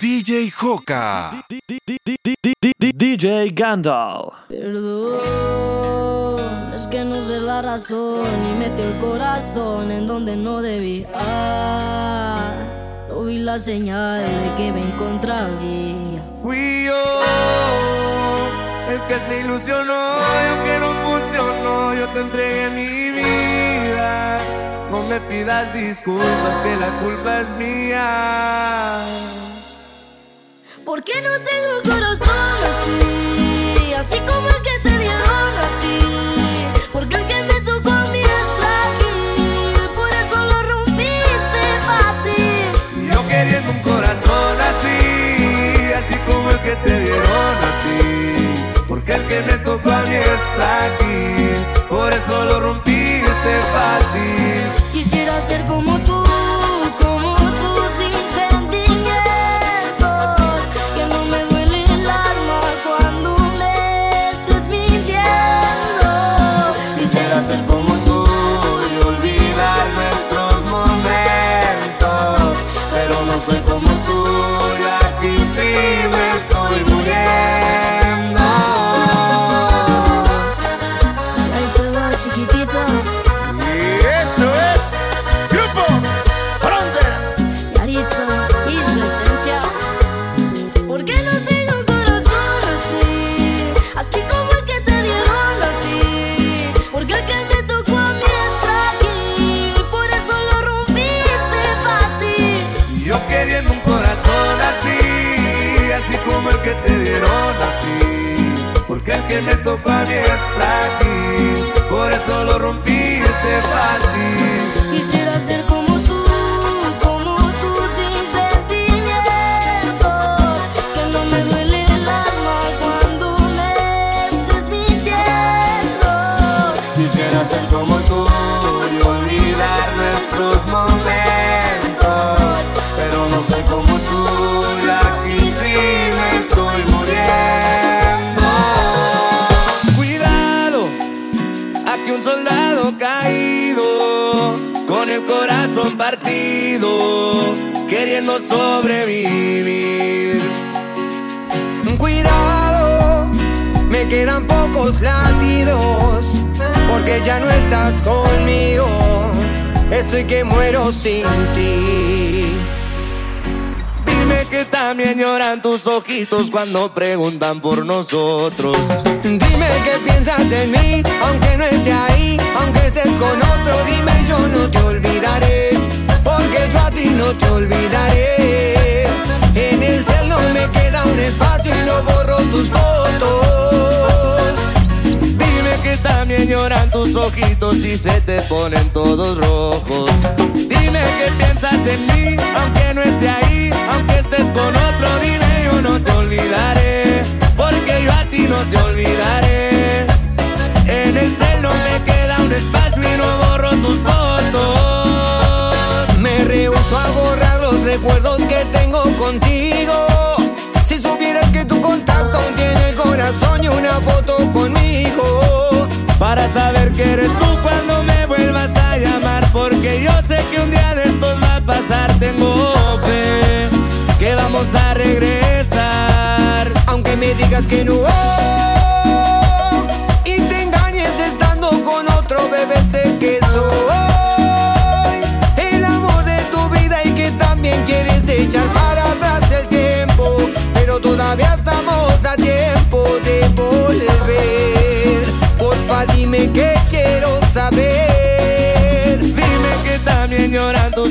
DJ Joca. DJ Gandalf. Perdón, es que no sé la razón y metió el corazón en donde no debía. No vi la señal de que me encontraría. Fui yo el que se ilusionó y aunque no funcionó, yo te entregué mi vida. No me pidas disculpas, que la culpa es mía. ¿Por qué no tengo corazón así? Así como el que te dieron a ti. Porque el que me tocó a mí es frágil. Por eso lo rompiste fácil. Yo queriendo un corazón así, así como el que te dieron a ti. Porque el que me tocó a mí es frágil. Por eso lo rompiste fácil. Quisiera ser como tú, que me tocó a mí es por eso lo rompiste fácil. Queriendo sobrevivir. Cuidado, me quedan pocos latidos, porque ya no estás conmigo. Estoy que muero sin ti. Dime que también lloran tus ojitos cuando preguntan por nosotros. Dime qué piensas de mí, aunque no esté ahí, aunque estés con otro, dime yo no te olvidaré, te olvidaré. En el cielo me queda un espacio y no borro tus fotos. Dime que también lloran tus ojitos y se te ponen todos rojos. Dime que piensas en mí, aunque no esté ahí, aunque estés con otro, dime yo no te olvidaré, porque yo a ti no te olvidaré. Recuerdos que tengo contigo. Si supieras que tu contacto tiene el corazón y una foto conmigo. Para saber que eres tú cuando me vuelvas a llamar Porque yo sé que un día de estos va a pasar Tengo fe que vamos a regresar Aunque me digas que no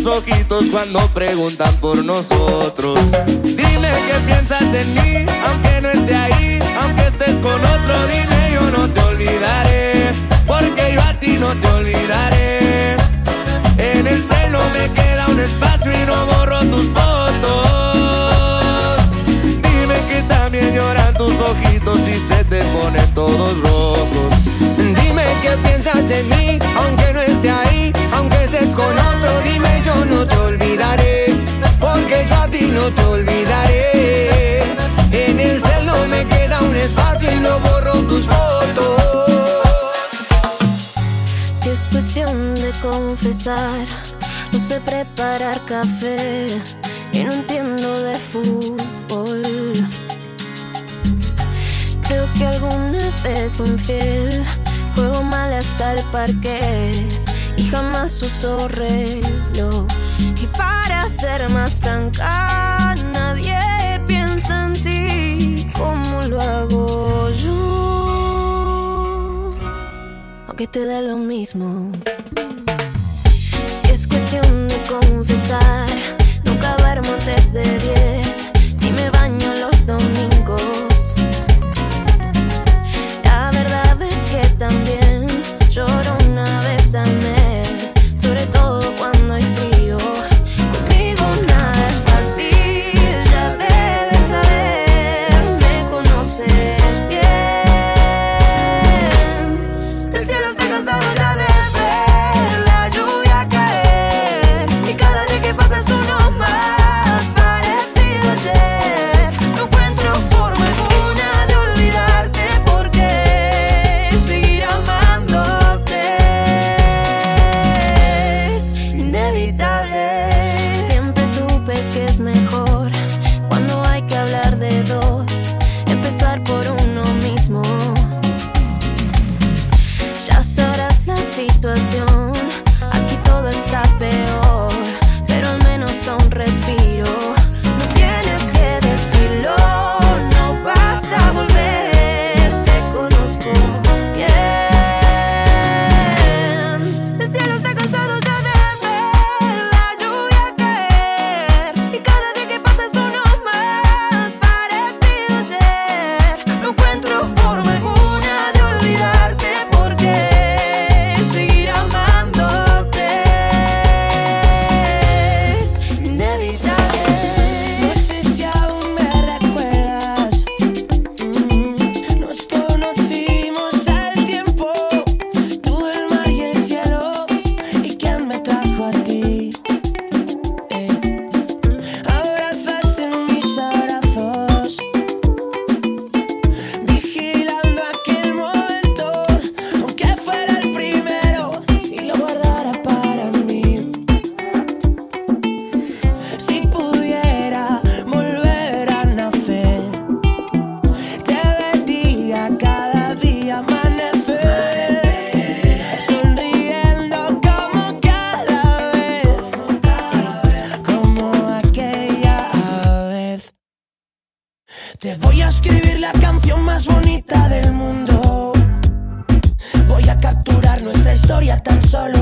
tus ojitos cuando preguntan por nosotros. Dime que piensas en mí, aunque no esté ahí Aunque estés con otro, dime yo no te olvidaré Porque yo a ti no te olvidaré. En el celo me queda un espacio y no borro tus fotos. Dime que también lloran tus ojitos y se te ponen todos rojos. Dime qué piensas de mí, aunque no esté ahí, aunque estés con otro, dime te olvidaré, porque yo a ti no te olvidaré. En el cel no me queda un espacio y no borro tus fotos. Si es cuestión de confesar, no sé preparar café y no entiendo de fútbol. Creo que alguna vez fui infiel, juego mal hasta el parque y jamás uso reloj. Y para ser más franca, nadie piensa en ti como lo hago yo. Aunque te dé lo mismo. Si es cuestión de confesar, nunca verme antes de 10. escribir la canción más bonita del mundo. Voy a capturar nuestra historia tan solo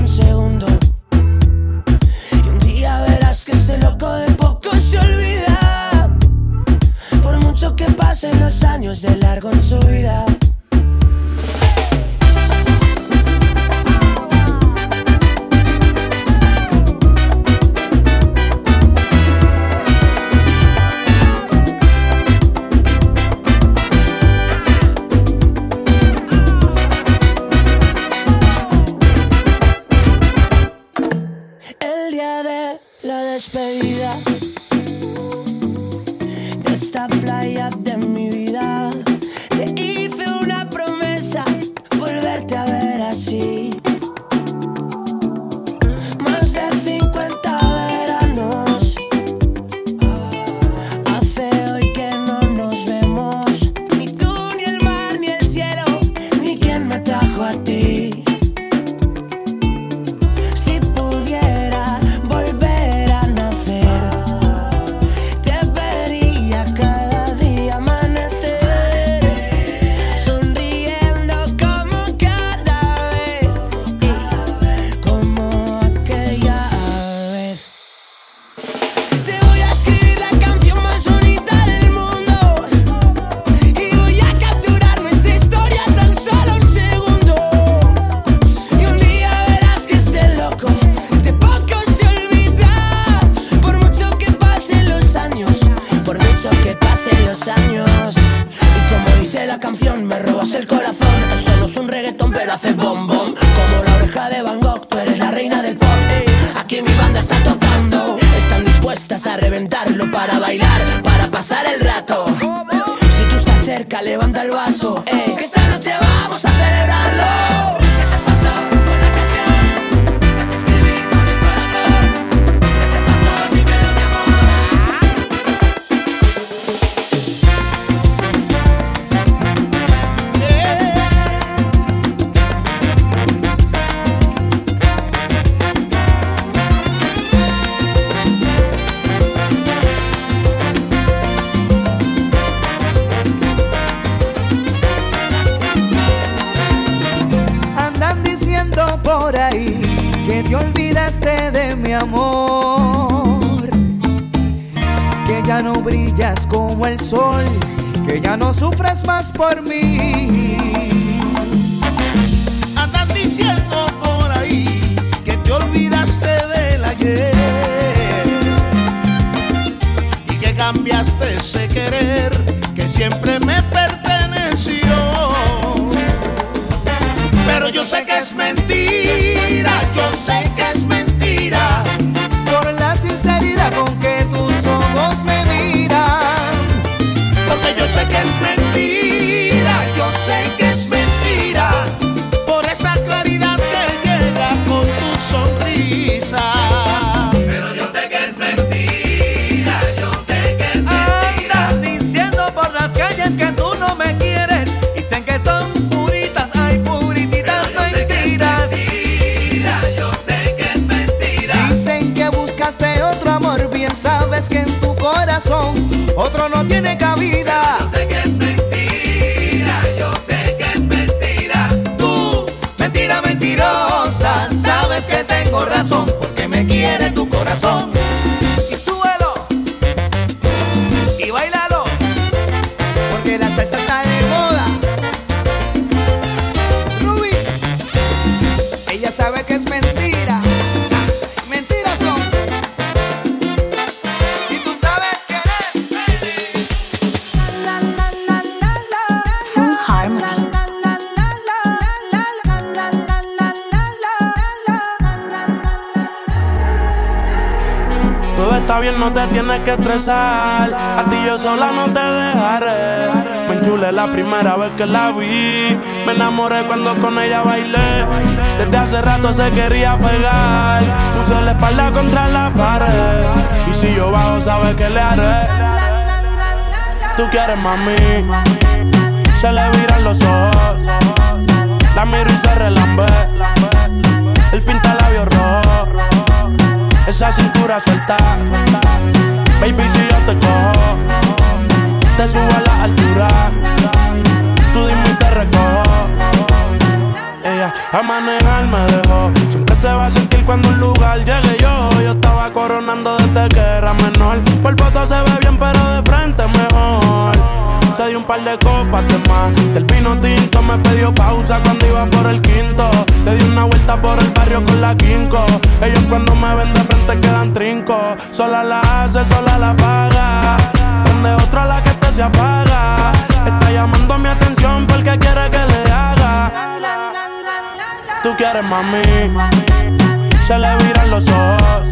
sé que es mentira, yo sé que es mentira. Por la sinceridad con que tus ojos me miran. Porque yo sé que es mentira, yo sé que otro no tiene cabida. Yo sé que es mentira, yo sé que es mentira. Tú, mentira mentirosa, sabes que tengo razón porque me quiere tu corazón. Que estresar. A ti yo sola no te dejaré. Me enchulé la primera vez que la vi. Me enamoré cuando con ella bailé. Desde hace rato se quería pegar. Puso la espalda contra la pared. Y si yo bajo, sabes que le haré. Tú quieres mami. Se le viran los ojos. La miro y se relambe. El pinta labios rojo. Esa cintura suelta. Baby, si yo te cojo, te subo a la altura. Tú dime y te. Ella a manejar me dejó. Siempre se va a sentir cuando un lugar llegue yo. Yo estaba coronando desde que era menor. Por foto se ve bien, pero de frente mejor. Se dio un par de copas de más. Del vino tinto me pidió pausa cuando iba por el quinto. Le di una vuelta por el barrio con la quinco. Ellos cuando me ven de frente quedan trinco. Sola la hace, sola la paga. Donde otra la que esto se apaga. Está llamando mi atención porque quiere que le haga. Tú quieres mami. Se le viran los ojos.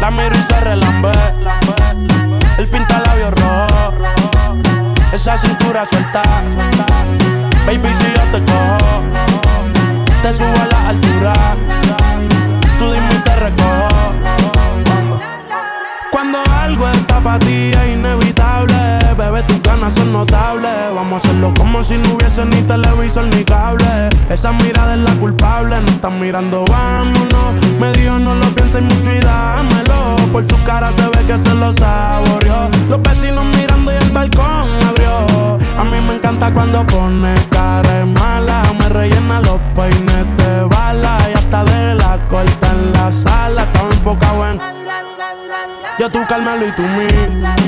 La miro y se relambe. El pinta labios rojo. Esa cintura suelta. Baby, si yo te cojo, te subo a la altura. Tú dime y te recojo. Cuando algo está para ti es inevitable, bebé, tus ganas son notables. Vamos a hacerlo como si no hubiese ni televisor ni cable. Esa mirada es la culpable, no están mirando, vámonos. Me dijo no lo pienses mucho y dámelo. Por su cara se ve que se lo saboreó. Encanta cuando pone cara mala. Me rellena los peines de bala y hasta de la corta en la sala. Estaba enfocado en yo tú Carmelo y tú mí.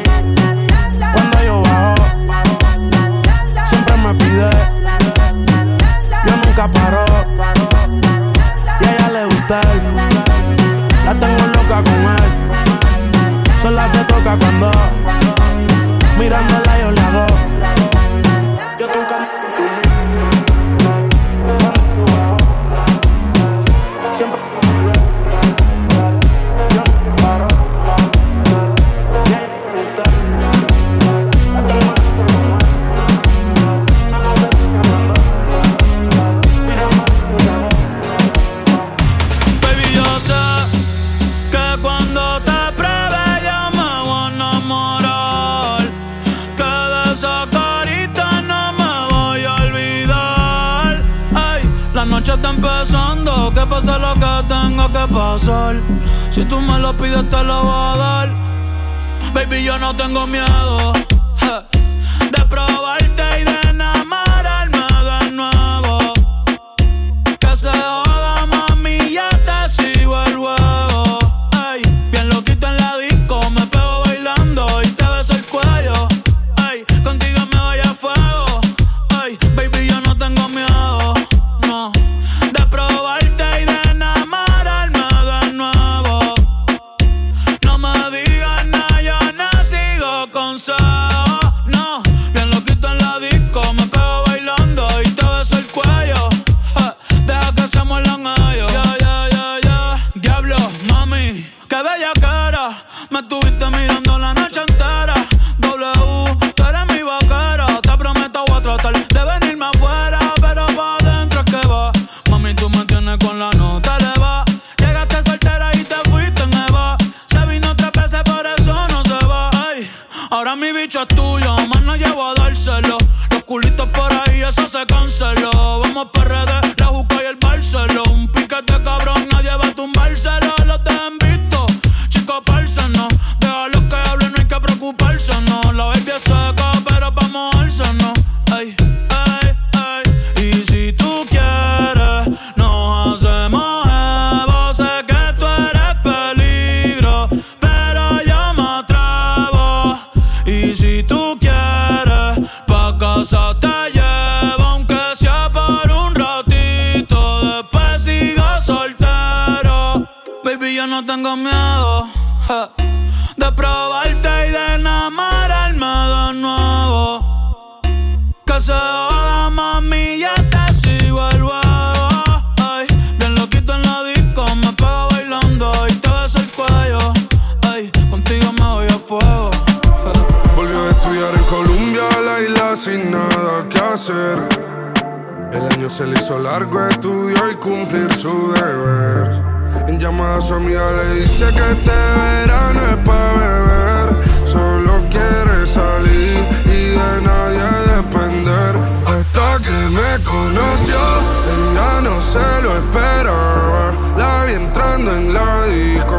largo estudió y cumplir su deber. En llamada a su amiga le dice que este verano es para beber. Solo quiere salir y de nadie depender. Hasta que me conoció, ella no se lo esperaba. La vi entrando en la disco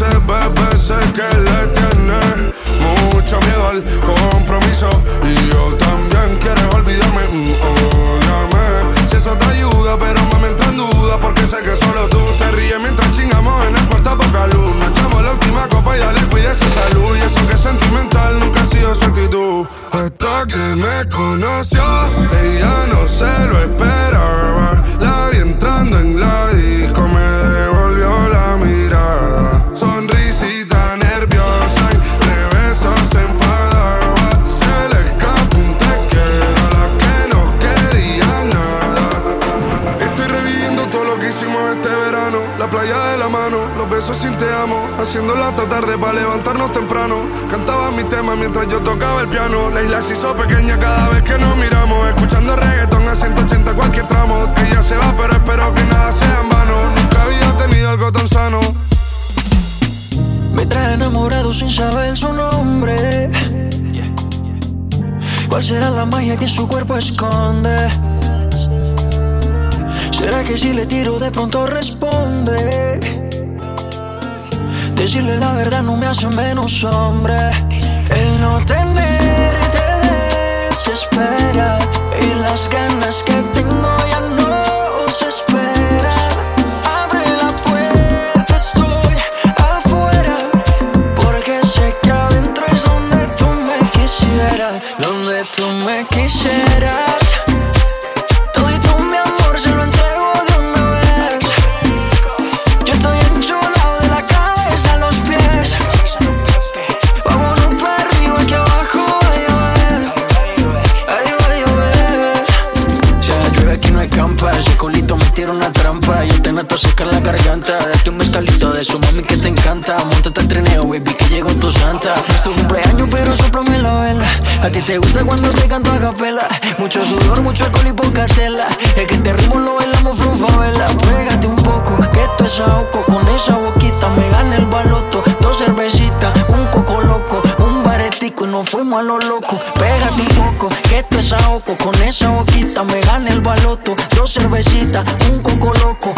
veces, bebé, que le tienes mucho miedo al se hizo pequeña cada vez que nos miramos. Escuchando reggaetón a 180 cualquier tramo. Ella se va, pero espero que nada sea en vano. Nunca había tenido algo tan sano. Me trae enamorado sin saber su nombre. ¿Cuál será la magia que su cuerpo esconde? ¿Será que si le tiro de pronto responde? Decirle la verdad no me hace menos hombre. El no tener desespera y las ganas que tengo ya no Sudor, mucho alcohol y poca tela. Es que este ritmo lo bailamos flow favela. Pégate un poco, que esto es ahoco. Con esa boquita me gana el baloto. Dos cervecitas, un coco loco, un baretico y nos fuimos a lo loco. Pégate un poco, que esto es ahoco. Con esa boquita me gana el baloto. Dos cervecitas, un coco loco,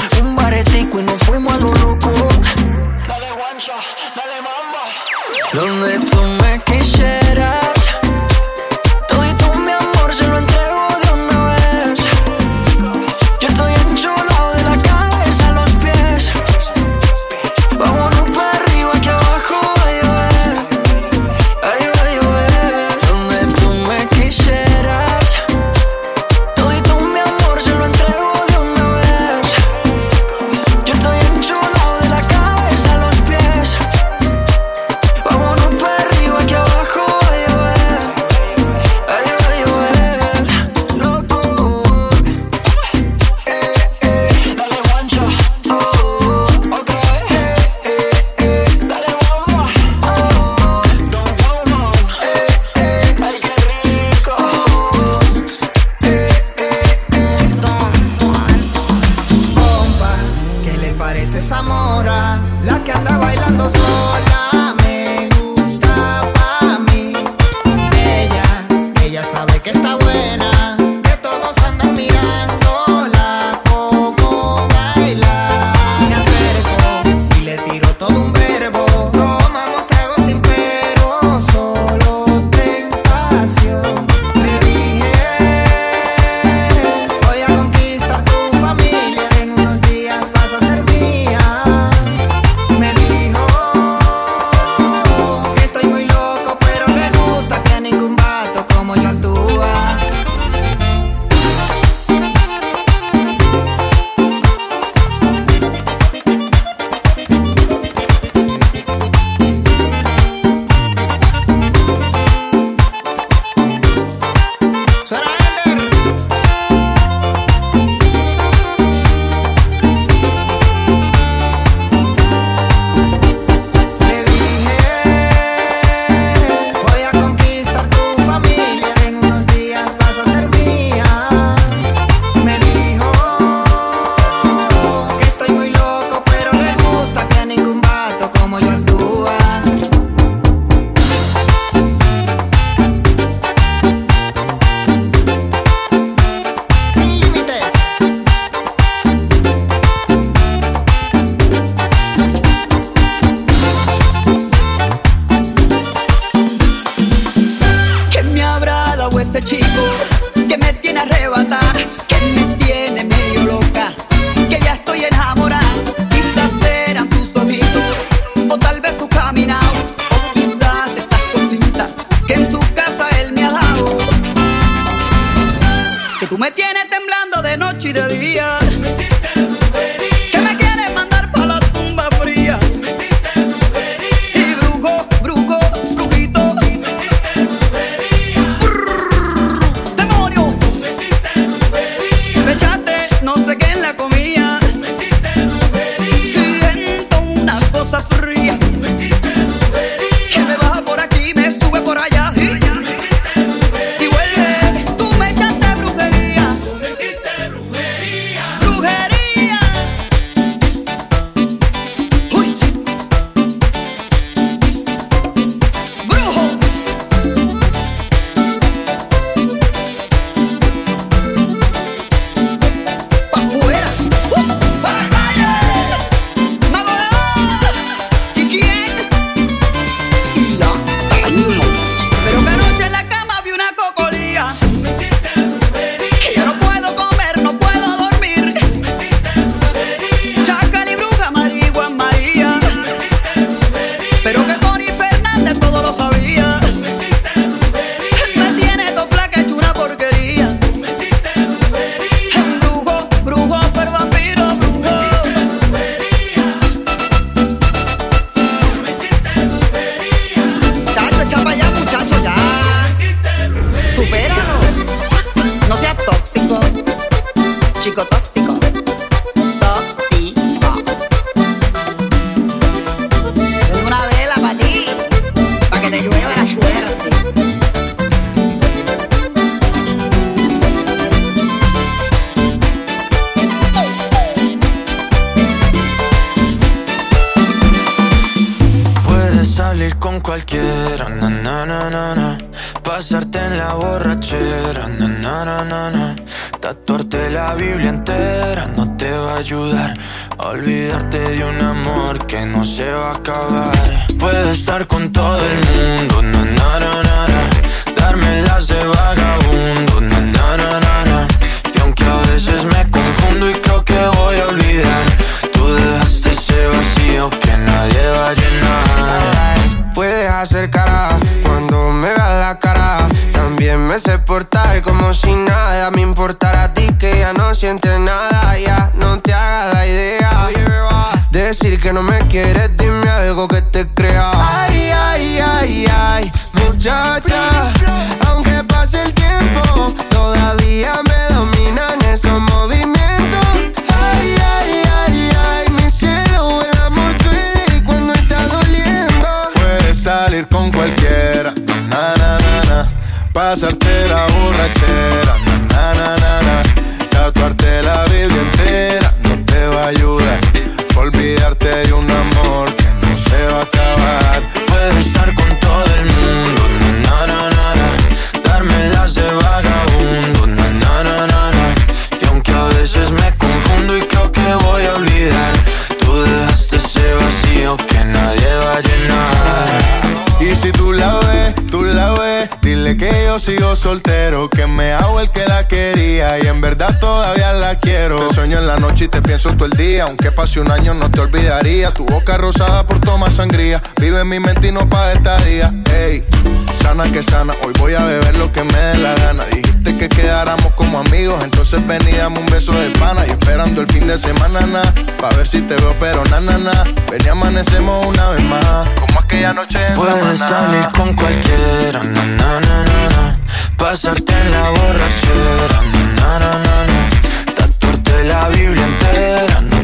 aunque pase un año no te olvidaría. Tu boca rosada por tomar sangría, vive en mi mente y no pa' esta día. Ey, sana que sana, hoy voy a beber lo que me dé la gana. Dijiste que quedáramos como amigos, entonces ven y dame un beso de pana. Y esperando el fin de semana, na, pa' ver si te veo, pero na, na, na. Ven y amanecemos una vez más, como aquella noche en Puedes salir con cualquiera, na na na na na. Pasarte en la borrachera, na na na na na. Tatuarte la Biblia entera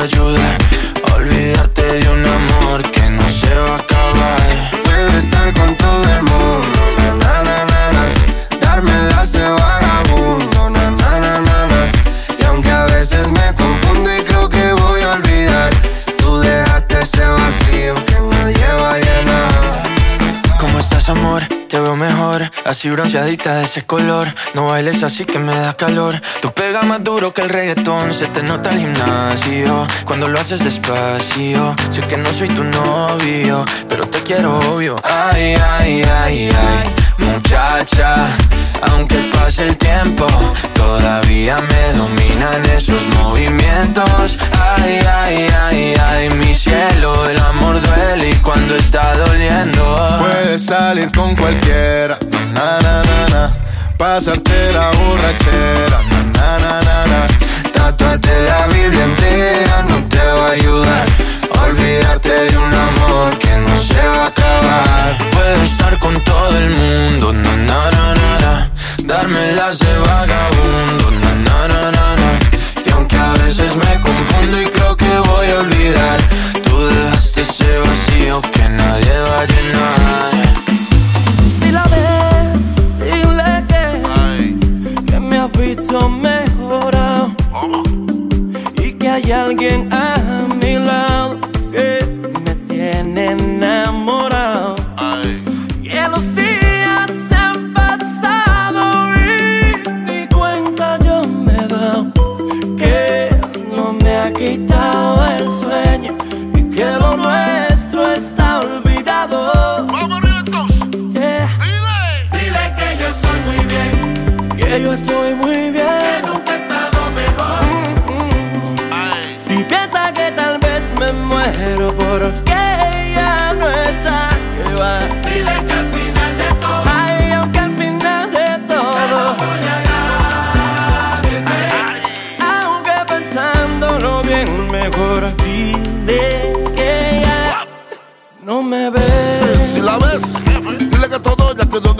ayudar. a Olvidarte de un amor que no se va a acabar. Puedes estar con todo el mundo, na. Así bronceadita de ese color. No bailes así que me da calor. Tu pega más duro que el reggaetón, se te nota el gimnasio. Cuando lo haces despacio, sé que no soy tu novio, pero te quiero obvio. Ay, ay, ay, ay, muchacha. Aunque pase el tiempo, todavía me dominan esos movimientos. Ay, ay, ay, ay, mi cielo, el amor duele y cuando está doliendo. Puedes salir con cualquiera, na na na na. Pasarte la borrachera, na na na na. Tatuarte la Biblia entera no te va a ayudar. Olvidarte de un amor que no se va a Puedo estar con todo el mundo, na na na na na. Darme las de vagabundo, na na na na na. Y aunque a veces me confundo y creo que voy a olvidar, tú dejaste ese vacío que nadie va a llenar. Si la ves, dile que, que me has visto mejorado y que hay alguien a mi lado ha quitado el sueño y que lo nuestro está olvidado. Yeah. Dile que yo estoy muy bien. Que yo estoy muy bien. Que nunca he estado mejor. Si piensa que tal vez me muero porque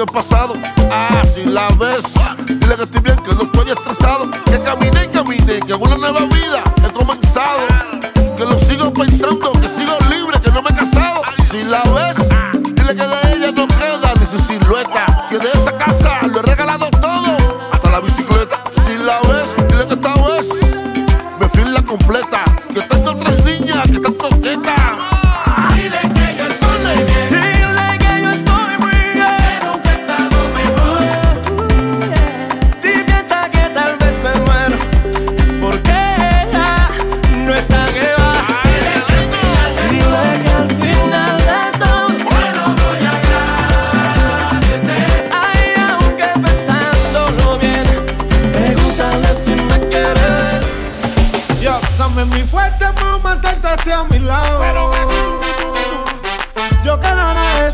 el pasado. Ah, si la ves, dile que estoy bien, que no estoy estresado. Que caminé caminé, que una nueva vida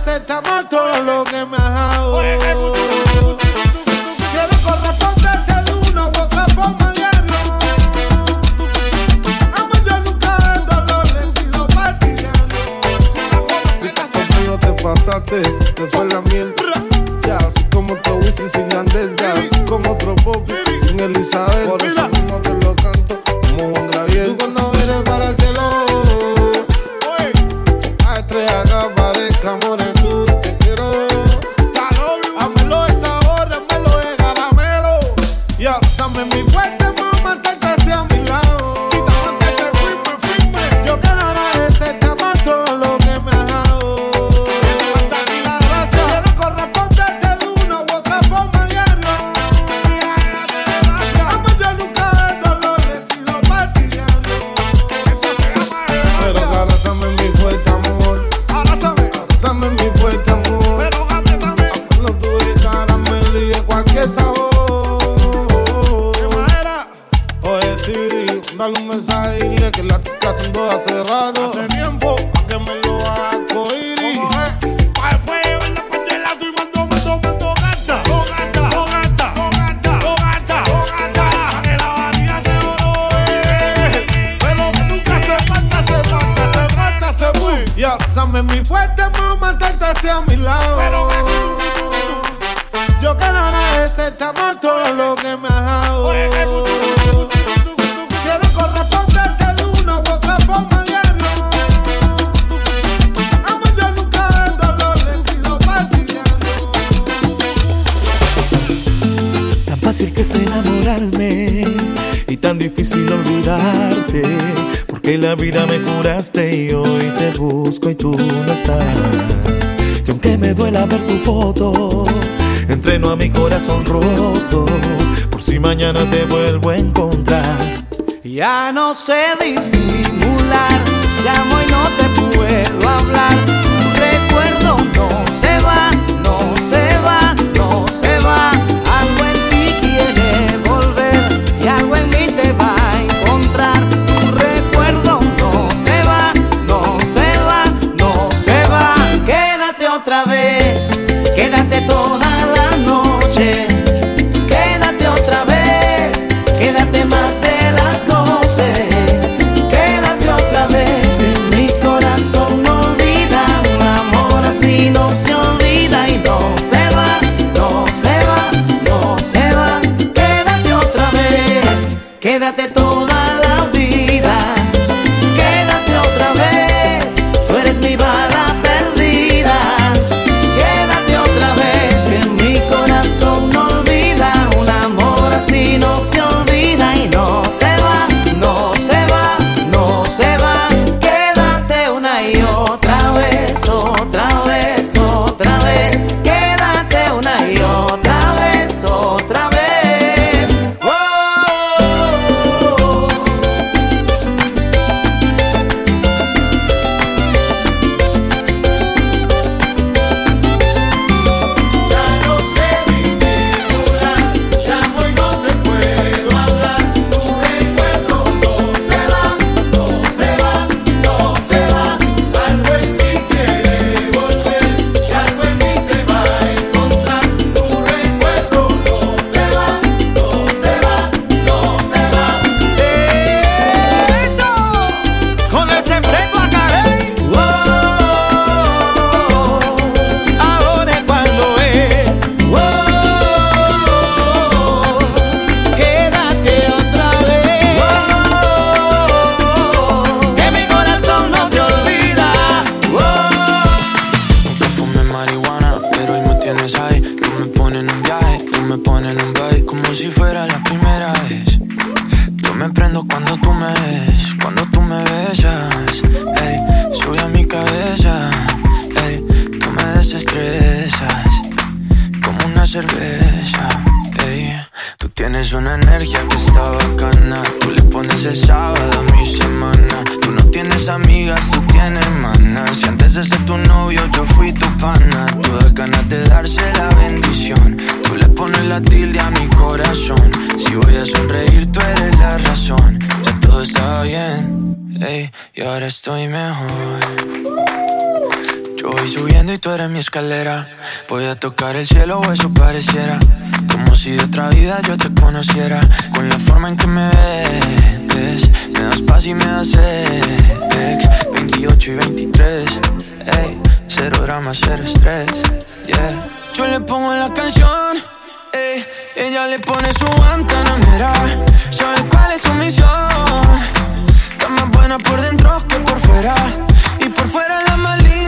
aceptamos todo lo que me has dado. Quiero corresponderte de una u otra forma. pasaste, te fue la miel. aceptamos todo lo que me has dado. Quiero corresponderte de una u otra forma diario. Amo yo nunca el dolor, he sido partidario. Tan fácil que es enamorarme y tan difícil olvidarte, porque la vida me curaste y yo por si mañana te vuelvo a encontrar. Ya no sé disimular, llamo y no te puedo hablar. amigas, tú tienes manas. Si antes de ser tu novio, yo fui tu pana. Tuve ganas de darse la bendición. Tú le pones la tilde a mi corazón. Si voy a sonreír, tú eres la razón. Ya todo estaba bien, ey, y ahora estoy mejor. Voy subiendo y tú eres mi escalera. Voy a tocar el cielo o eso pareciera. Como si de otra vida yo te conociera. Con la forma en que me ves, me das paz y me das sex. 28 y 23, ey. Cero drama, cero estrés, yeah. Yo le pongo la canción, ey. Ella le pone su guantanamera. Sabe cuál es su misión. Está más buena por dentro que por fuera. Y por fuera la maldita.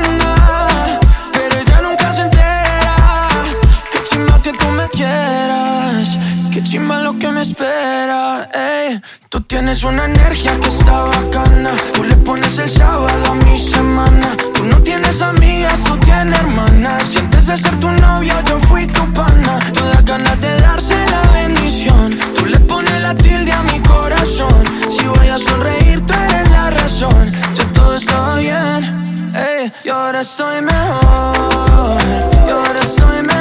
espera, ey. Tú tienes una energía que está bacana. Tú le pones el sábado a mi semana. Tú no tienes amigas, tú tienes hermanas. Si antes de ser tu novio yo fui tu pana. Tú das ganas de darse la bendición. Tú le pones la tilde a mi corazón. Si voy a sonreír, tú eres la razón. Ya todo está bien, ey. Y ahora estoy mejor. Y ahora estoy mejor.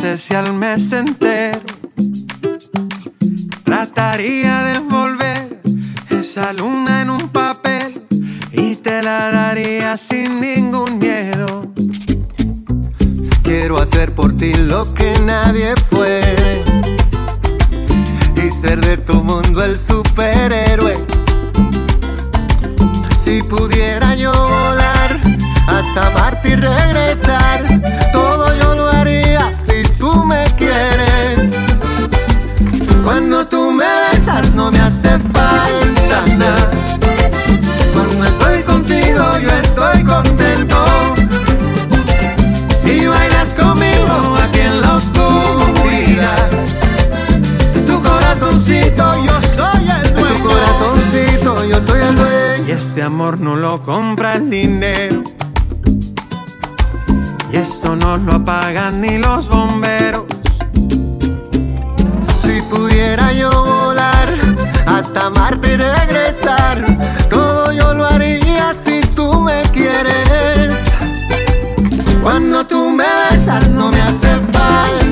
sé si al mes bomberos. Si pudiera yo volar hasta Marte y regresar, todo yo lo haría si tú me quieres. Cuando tú me besas no me hace falta.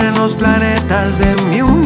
en los planetas de mi universo.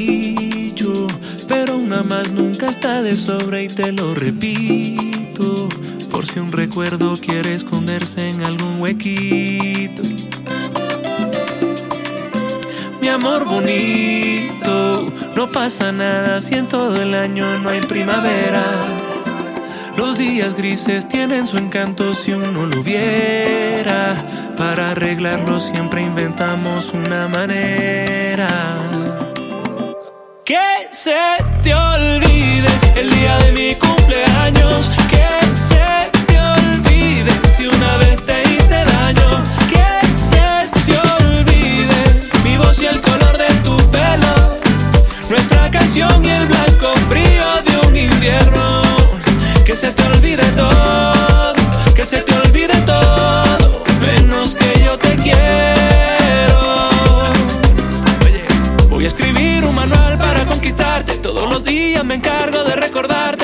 quiere esconderse en algún huequito. Mi amor bonito, no pasa nada si en todo el año no hay primavera. Los días grises tienen su encanto si uno lo viera. Para arreglarlo siempre inventamos una manera. Que se te olvide el día de mi cumpleaños y el blanco frío de un invierno. Que se te olvide todo, que se te olvide todo, menos que yo te quiero. Oye, voy a escribir un manual para conquistarte. Todos los días me encargo de recordarte